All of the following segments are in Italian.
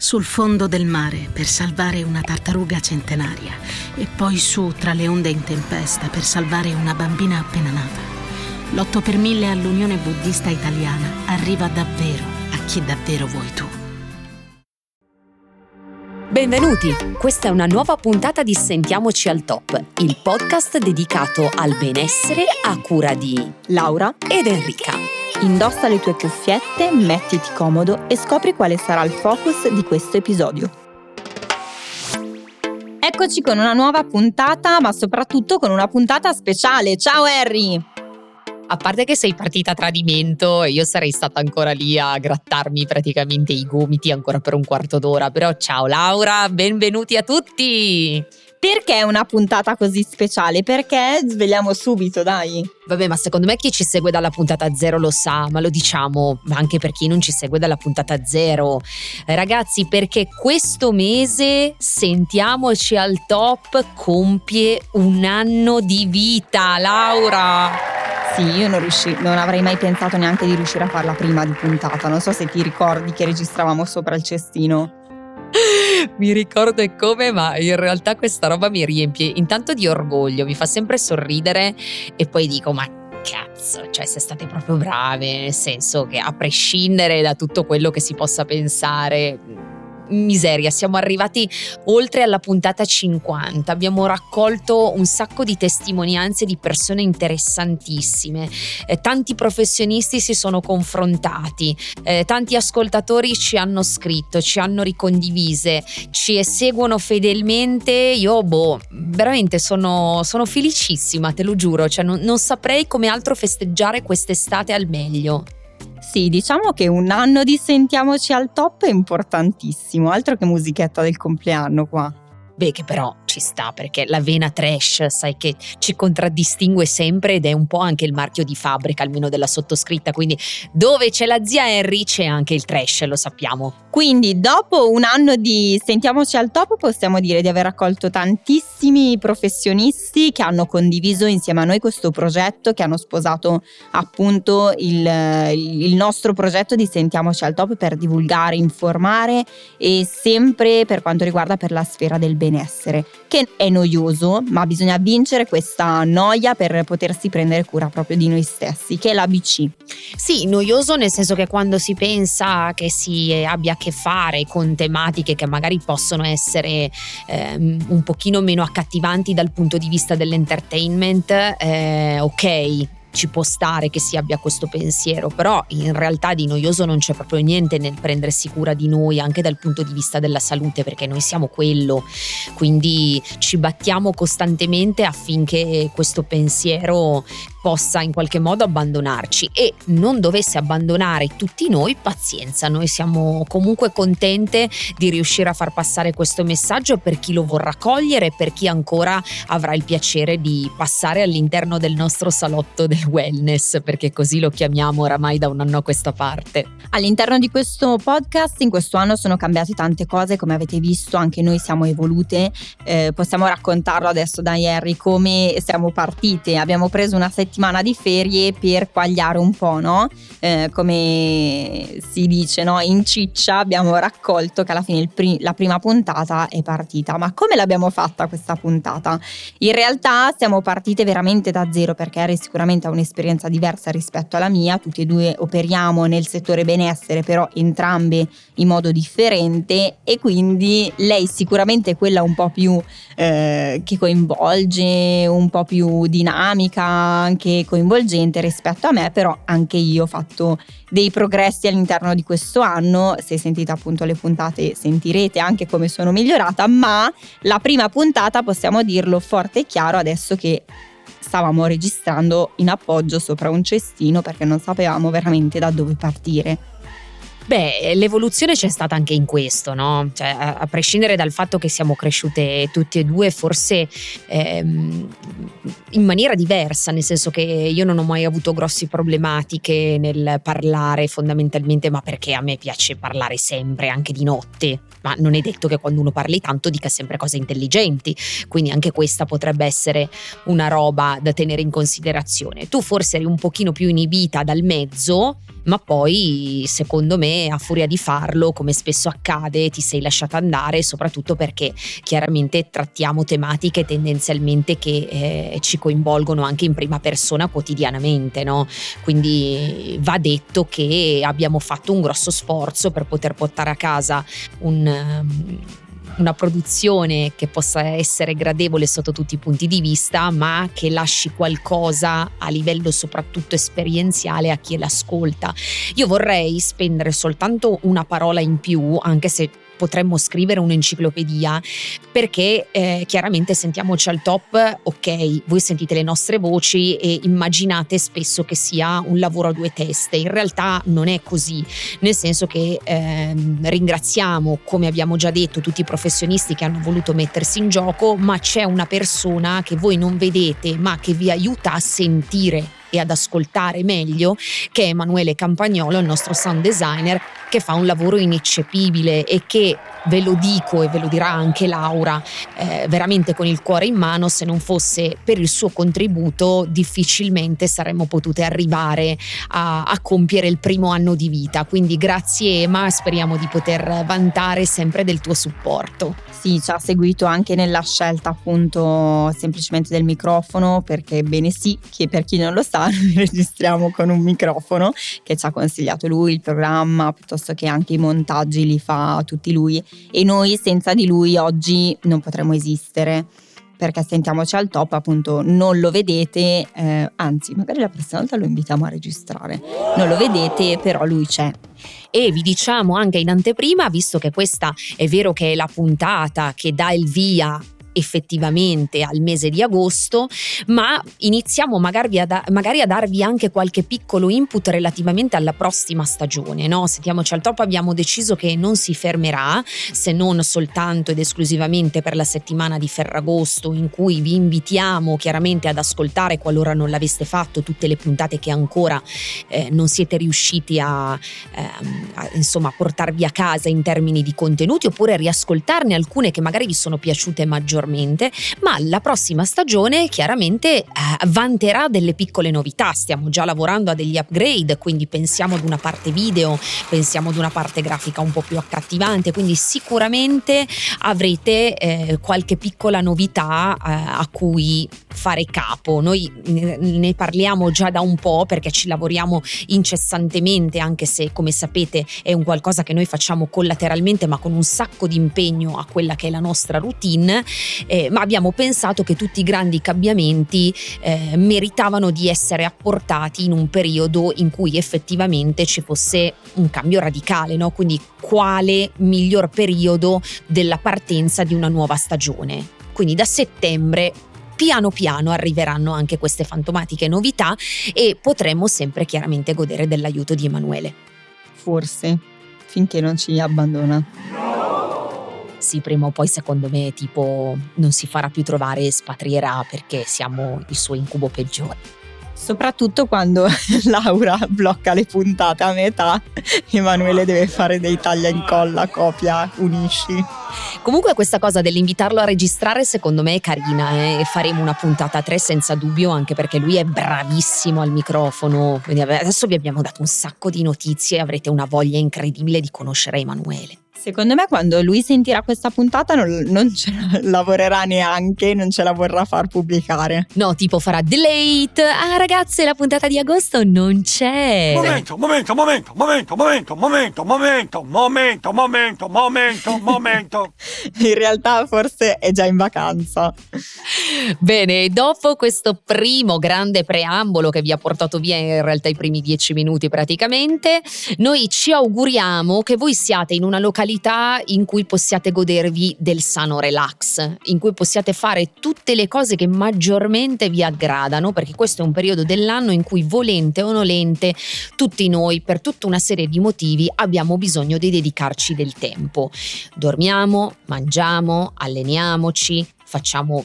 sul fondo del mare per salvare una tartaruga centenaria e poi su tra le onde in tempesta per salvare una bambina appena nata. L'8 per 1000 all'Unione Buddista Italiana arriva davvero a chi davvero vuoi tu. Benvenuti, questa è una nuova puntata di Sentiamoci al Top, il podcast dedicato al benessere a cura di Laura ed Enrica. Indossa le tue cuffiette, mettiti comodo e scopri quale sarà il focus di questo episodio. Eccoci con una nuova puntata, ma soprattutto con una puntata speciale. Ciao Harry! A parte che sei partita a tradimento io sarei stata ancora lì a grattarmi praticamente i gomiti ancora per un quarto d'ora, però ciao Laura, benvenuti a tutti! Perché è una puntata così speciale? Perché svegliamo subito, dai. Vabbè, ma secondo me chi ci segue dalla puntata zero lo sa, ma lo diciamo anche per chi non ci segue dalla puntata zero. Ragazzi, perché questo mese Sentiamoci al top compie un anno di vita, Laura. Sì, io non, riusci- non avrei mai pensato neanche di riuscire a farla prima di puntata. Non so se ti ricordi che registravamo sopra il cestino. Mi ricordo e come, ma in realtà questa roba mi riempie intanto di orgoglio, mi fa sempre sorridere e poi dico ma cazzo, cioè se state proprio brave, nel senso che a prescindere da tutto quello che si possa pensare miseria, siamo arrivati oltre alla puntata 50, abbiamo raccolto un sacco di testimonianze di persone interessantissime, eh, tanti professionisti si sono confrontati, eh, tanti ascoltatori ci hanno scritto, ci hanno ricondivise, ci seguono fedelmente, io boh, veramente sono, sono felicissima, te lo giuro, cioè non, non saprei come altro festeggiare quest'estate al meglio. Sì, diciamo che un anno di Sentiamoci al top è importantissimo, altro che musichetta del compleanno qua. Beh, che però ci sta perché la vena trash, sai che ci contraddistingue sempre ed è un po' anche il marchio di fabbrica, almeno della sottoscritta. Quindi dove c'è la zia Henry c'è anche il trash, lo sappiamo. Quindi dopo un anno di Sentiamoci al top possiamo dire di aver raccolto tantissimi professionisti che hanno condiviso insieme a noi questo progetto, che hanno sposato appunto il, il nostro progetto di Sentiamoci al top per divulgare, informare e sempre per quanto riguarda per la sfera del benessere benessere, che è noioso, ma bisogna vincere questa noia per potersi prendere cura proprio di noi stessi, che è l'ABC. Sì, noioso nel senso che quando si pensa che si abbia a che fare con tematiche che magari possono essere eh, un pochino meno accattivanti dal punto di vista dell'entertainment, eh, ok, ci può stare che si abbia questo pensiero, però in realtà di noioso non c'è proprio niente nel prendersi cura di noi anche dal punto di vista della salute, perché noi siamo quello, quindi ci battiamo costantemente affinché questo pensiero possa in qualche modo abbandonarci e non dovesse abbandonare tutti noi, pazienza, noi siamo comunque contente di riuscire a far passare questo messaggio per chi lo vorrà cogliere e per chi ancora avrà il piacere di passare all'interno del nostro salotto del wellness, perché così lo chiamiamo oramai da un anno a questa parte. All'interno di questo podcast in questo anno sono cambiate tante cose, come avete visto anche noi siamo evolute, eh, possiamo raccontarlo adesso da Harry come siamo partite, abbiamo preso una settimana settimana di ferie per quagliare un po', no? Eh, come si dice, no? In ciccia abbiamo raccolto che alla fine pri- la prima puntata è partita. Ma come l'abbiamo fatta questa puntata? In realtà siamo partite veramente da zero perché Ari sicuramente ha un'esperienza diversa rispetto alla mia, tutti e due operiamo nel settore benessere, però entrambe in modo differente e quindi lei sicuramente è quella un po' più eh, che coinvolge, un po' più dinamica, anche coinvolgente rispetto a me, però anche io ho fatto dei progressi all'interno di questo anno. Se sentite appunto le puntate sentirete anche come sono migliorata, ma la prima puntata possiamo dirlo forte e chiaro adesso che stavamo registrando in appoggio sopra un cestino perché non sapevamo veramente da dove partire. Beh, l'evoluzione c'è stata anche in questo, no? Cioè, a, prescindere dal fatto che siamo cresciute tutte e due, forse ehm, in maniera diversa, nel senso che io non ho mai avuto grosse problematiche nel parlare fondamentalmente, ma perché a me piace parlare sempre, anche di notte. Ma non è detto che quando uno parli tanto dica sempre cose intelligenti, quindi anche questa potrebbe essere una roba da tenere in considerazione. Tu forse eri un pochino più inibita dal mezzo ma poi secondo me a furia di farlo, come spesso accade, ti sei lasciata andare, soprattutto perché chiaramente trattiamo tematiche tendenzialmente che eh, ci coinvolgono anche in prima persona quotidianamente, no? Quindi va detto che abbiamo fatto un grosso sforzo per poter portare a casa un... Um, una produzione che possa essere gradevole sotto tutti i punti di vista, ma che lasci qualcosa a livello soprattutto esperienziale a chi l'ascolta. Io vorrei spendere soltanto una parola in più, anche se potremmo scrivere un'enciclopedia perché eh, chiaramente sentiamoci al top, ok, voi sentite le nostre voci e immaginate spesso che sia un lavoro a due teste, in realtà non è così, nel senso che eh, ringraziamo, come abbiamo già detto, tutti i professionisti che hanno voluto mettersi in gioco, ma c'è una persona che voi non vedete ma che vi aiuta a sentire e ad ascoltare meglio, che è Emanuele Campagnolo, il nostro sound designer, che fa un lavoro ineccepibile e che ve lo dico e ve lo dirà anche Laura, eh, veramente con il cuore in mano, se non fosse per il suo contributo difficilmente saremmo potute arrivare a, a compiere il primo anno di vita. Quindi grazie Ema, speriamo di poter vantare sempre del tuo supporto. Sì, ci ha seguito anche nella scelta appunto semplicemente del microfono perché bene sì, che per chi non lo sa noi registriamo con un microfono che ci ha consigliato lui il programma piuttosto che anche i montaggi li fa tutti lui. E noi senza di lui oggi non potremmo esistere. Perché sentiamoci al top, appunto non lo vedete, eh, anzi magari la prossima volta lo invitiamo a registrare, non lo vedete però lui c'è. E vi diciamo anche in anteprima, visto che questa è vero che è la puntata che dà il via effettivamente al mese di agosto, ma iniziamo magari a, da- magari a, darvi anche qualche piccolo input relativamente alla prossima stagione. No? Sentiamoci al top, abbiamo deciso che non si fermerà se non soltanto ed esclusivamente per la settimana di Ferragosto in cui vi invitiamo chiaramente ad ascoltare qualora non l'aveste fatto tutte le puntate che ancora eh, non siete riusciti a, ehm, a insomma portarvi a casa in termini di contenuti oppure riascoltarne alcune che magari vi sono piaciute maggiormente maggiormente, ma la prossima stagione chiaramente eh, vanterà delle piccole novità. Stiamo già lavorando a degli upgrade, quindi pensiamo ad una parte video, pensiamo ad una parte grafica un po' più accattivante, quindi sicuramente avrete eh, qualche piccola novità eh, a cui fare capo. Noi ne parliamo già da un po' perché ci lavoriamo incessantemente, anche se come sapete è un qualcosa che noi facciamo collateralmente, ma con un sacco di impegno a quella che è la nostra routine eh, ma abbiamo pensato che tutti i grandi cambiamenti eh, meritavano di essere apportati in un periodo in cui effettivamente ci fosse un cambio radicale, no? quindi quale miglior periodo della partenza di una nuova stagione. Quindi da settembre piano piano arriveranno anche queste fantomatiche novità e potremo sempre chiaramente godere dell'aiuto di Emanuele. Forse, finché non ci abbandona sì, prima o poi secondo me tipo non si farà più trovare e spatrierà perché siamo il suo incubo peggiore. Soprattutto quando Laura blocca le puntate a metà, Emanuele deve fare dei taglia e incolla, copia, unisci. Comunque questa cosa dell'invitarlo a registrare secondo me è carina eh? e faremo una puntata a tre senza dubbio anche perché lui è bravissimo al microfono. Quindi adesso vi abbiamo dato un sacco di notizie e avrete una voglia incredibile di conoscere Emanuele. Secondo me quando lui sentirà questa puntata non, non ce la lavorerà neanche, non ce la vorrà far pubblicare. No, tipo farà delete. Ah ragazze, la puntata di agosto non c'è. Momento, momento, momento, momento, momento, momento, momento, momento, momento, momento, momento. In realtà forse è già in vacanza. Bene, dopo questo primo grande preambolo che vi ha portato via in realtà i primi dieci minuti praticamente, noi ci auguriamo che voi siate in una località qualità in cui possiate godervi del sano relax, in cui possiate fare tutte le cose che maggiormente vi aggradano, perché questo è un periodo dell'anno in cui volente o nolente tutti noi, per tutta una serie di motivi, abbiamo bisogno di dedicarci del tempo. Dormiamo, mangiamo, alleniamoci, facciamo...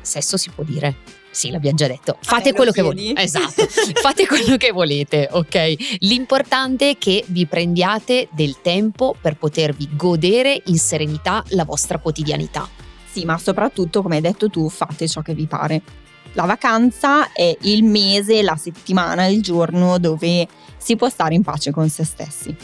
Sesso si può dire sì, l'abbiamo già detto. Fate quello che volete. Esatto. Fate quello che volete, ok? L'importante è che vi prendiate del tempo per potervi godere in serenità la vostra quotidianità. Sì, ma soprattutto, come hai detto tu, fate ciò che vi pare La vacanza è il mese, la settimana, il giorno dove si può stare in pace con se stessi.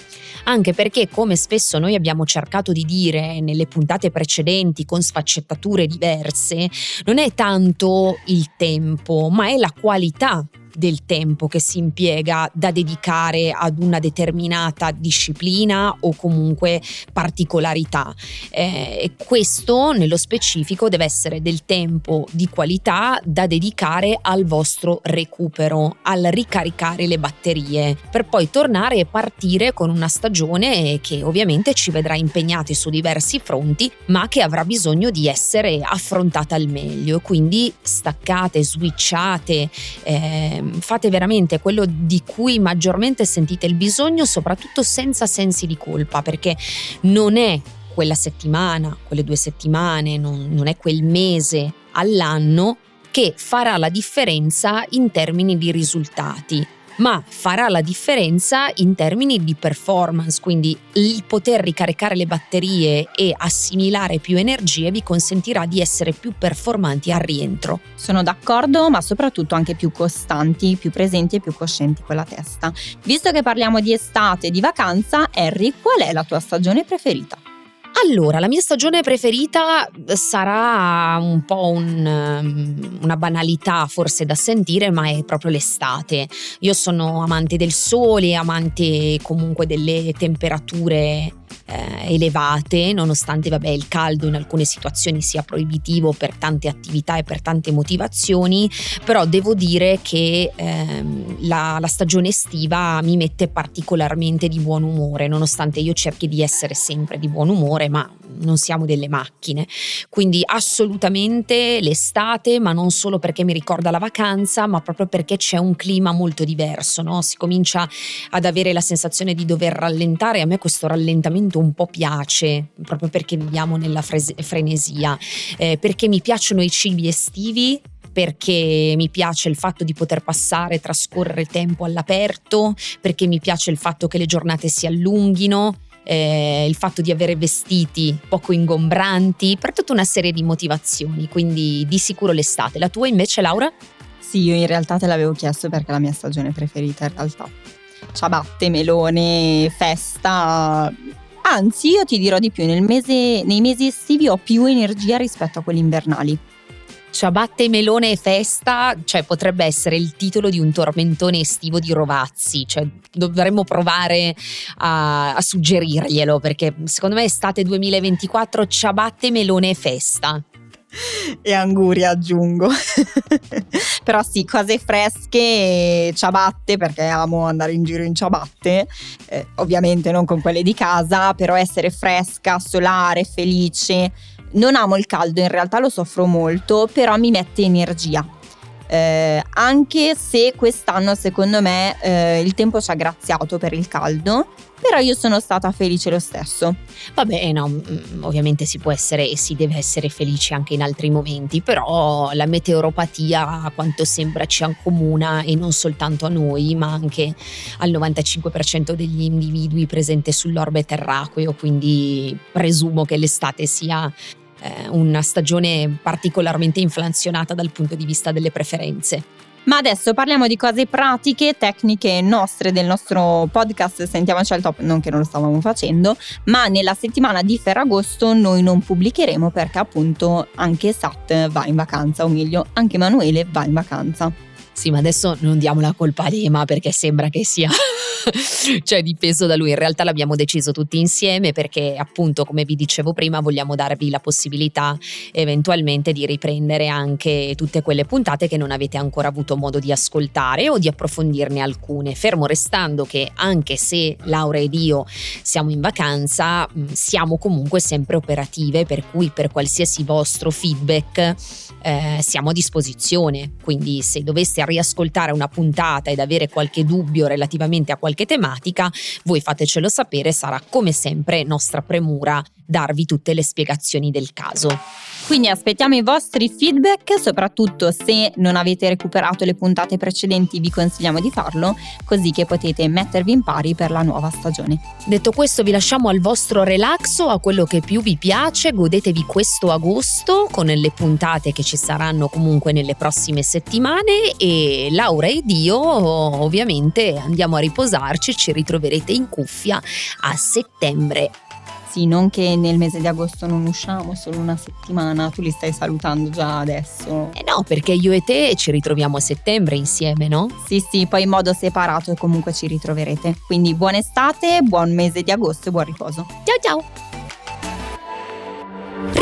Anche perché come spesso noi abbiamo cercato di dire nelle puntate precedenti con sfaccettature diverse, non è tanto il tempo, ma è la qualità del tempo che si impiega da dedicare ad una determinata disciplina o comunque particolarità. Eh, questo nello specifico deve essere del tempo di qualità da dedicare al vostro recupero, al ricaricare le batterie, per poi tornare e partire con una stagione che ovviamente ci vedrà impegnati su diversi fronti, ma che avrà bisogno di essere affrontata al meglio. Quindi staccate, switchate. Eh, fate veramente quello di cui maggiormente sentite il bisogno, soprattutto senza sensi di colpa, perché non è quella settimana, quelle due settimane, non, non è quel mese all'anno che farà la differenza in termini di risultati ma farà la differenza in termini di performance, quindi il poter ricaricare le batterie e assimilare più energie vi consentirà di essere più performanti al rientro. Sono d'accordo, ma soprattutto anche più costanti, più presenti e più coscienti con la testa. Visto che parliamo di estate e di vacanza, Harry, qual è la tua stagione preferita? Allora, la mia stagione preferita sarà un po' un, um, una banalità forse da sentire, ma è proprio l'estate. Io sono amante del sole, amante comunque delle temperature eh, elevate, nonostante vabbè, il caldo in alcune situazioni sia proibitivo per tante attività e per tante motivazioni, però devo dire che ehm, la, la stagione estiva mi mette particolarmente di buon umore, nonostante io cerchi di essere sempre di buon umore, ma non siamo delle macchine. Quindi assolutamente l'estate, ma non solo perché mi ricorda la vacanza, ma proprio perché c'è un clima molto diverso, no? si comincia ad avere la sensazione di dover rallentare. A me questo rallentamento un po' piace, proprio perché viviamo nella fres- frenesia, eh, perché mi piacciono i cibi estivi perché mi piace il fatto di poter passare, trascorrere tempo all'aperto, perché mi piace il fatto che le giornate si allunghino, eh, il fatto di avere vestiti poco ingombranti, per tutta una serie di motivazioni, quindi di sicuro l'estate. La tua invece Laura? Sì, io in realtà te l'avevo chiesto perché è la mia stagione preferita in realtà. Ciabatte, melone, festa. Anzi, io ti dirò di più, mese, nei mesi estivi ho più energia rispetto a quelli invernali. Ciabatte, melone e festa, cioè potrebbe essere il titolo di un tormentone estivo di Rovazzi, cioè dovremmo provare a, a suggerirglielo perché secondo me estate 2024 ciabatte, melone e festa e anguria aggiungo. Però sì, cose fresche, ciabatte perché amo andare in giro in ciabatte, eh, ovviamente non con quelle di casa, però essere fresca, solare, felice non amo il caldo, in realtà lo soffro molto, però mi mette energia. Eh, anche se quest'anno secondo me eh, il tempo ci ha graziato per il caldo, però io sono stata felice lo stesso. Vabbè, no, mm, ovviamente si può essere e si deve essere felici anche in altri momenti, però la meteoropatia a quanto sembra ci accomuna e non soltanto a noi, ma anche al 95% degli individui presenti sull'orbe terracqueo, quindi presumo che l'estate sia eh, una stagione particolarmente inflazionata dal punto di vista delle preferenze. Ma adesso parliamo di cose pratiche, tecniche nostre del nostro podcast Sentiamoci al top, non che non lo stavamo facendo, ma nella settimana di Ferragosto noi non pubblicheremo perché appunto anche Sat va in vacanza, o meglio, anche Emanuele va in vacanza. Sì, ma adesso non diamo la colpa a Lema perché sembra che sia cioè dipeso da lui. In realtà l'abbiamo deciso tutti insieme perché appunto, come vi dicevo prima, vogliamo darvi la possibilità eventualmente di riprendere anche tutte quelle puntate che non avete ancora avuto modo di ascoltare o di approfondirne alcune. Fermo restando che anche se Laura ed io siamo in vacanza, siamo comunque sempre operative, per cui per qualsiasi vostro feedback eh, siamo a disposizione. Quindi se doveste riascoltare una puntata ed avere qualche dubbio relativamente a qualche tematica, voi fatecelo sapere, sarà come sempre nostra premura darvi tutte le spiegazioni del caso. Quindi aspettiamo i vostri feedback, soprattutto se non avete recuperato le puntate precedenti vi consigliamo di farlo, così che potete mettervi in pari per la nuova stagione. Detto questo vi lasciamo al vostro relaxo, a quello che più vi piace, godetevi questo agosto con le puntate che ci saranno comunque nelle prossime settimane e Laura ed io ovviamente andiamo a riposarci, ci ritroverete in cuffia a settembre sì, non che nel mese di agosto non usciamo, solo una settimana, tu li stai salutando già adesso. Eh no, perché io e te ci ritroviamo a settembre insieme, no? Sì, sì, poi in modo separato comunque ci ritroverete. Quindi buona estate, buon mese di agosto e buon riposo. Ciao ciao!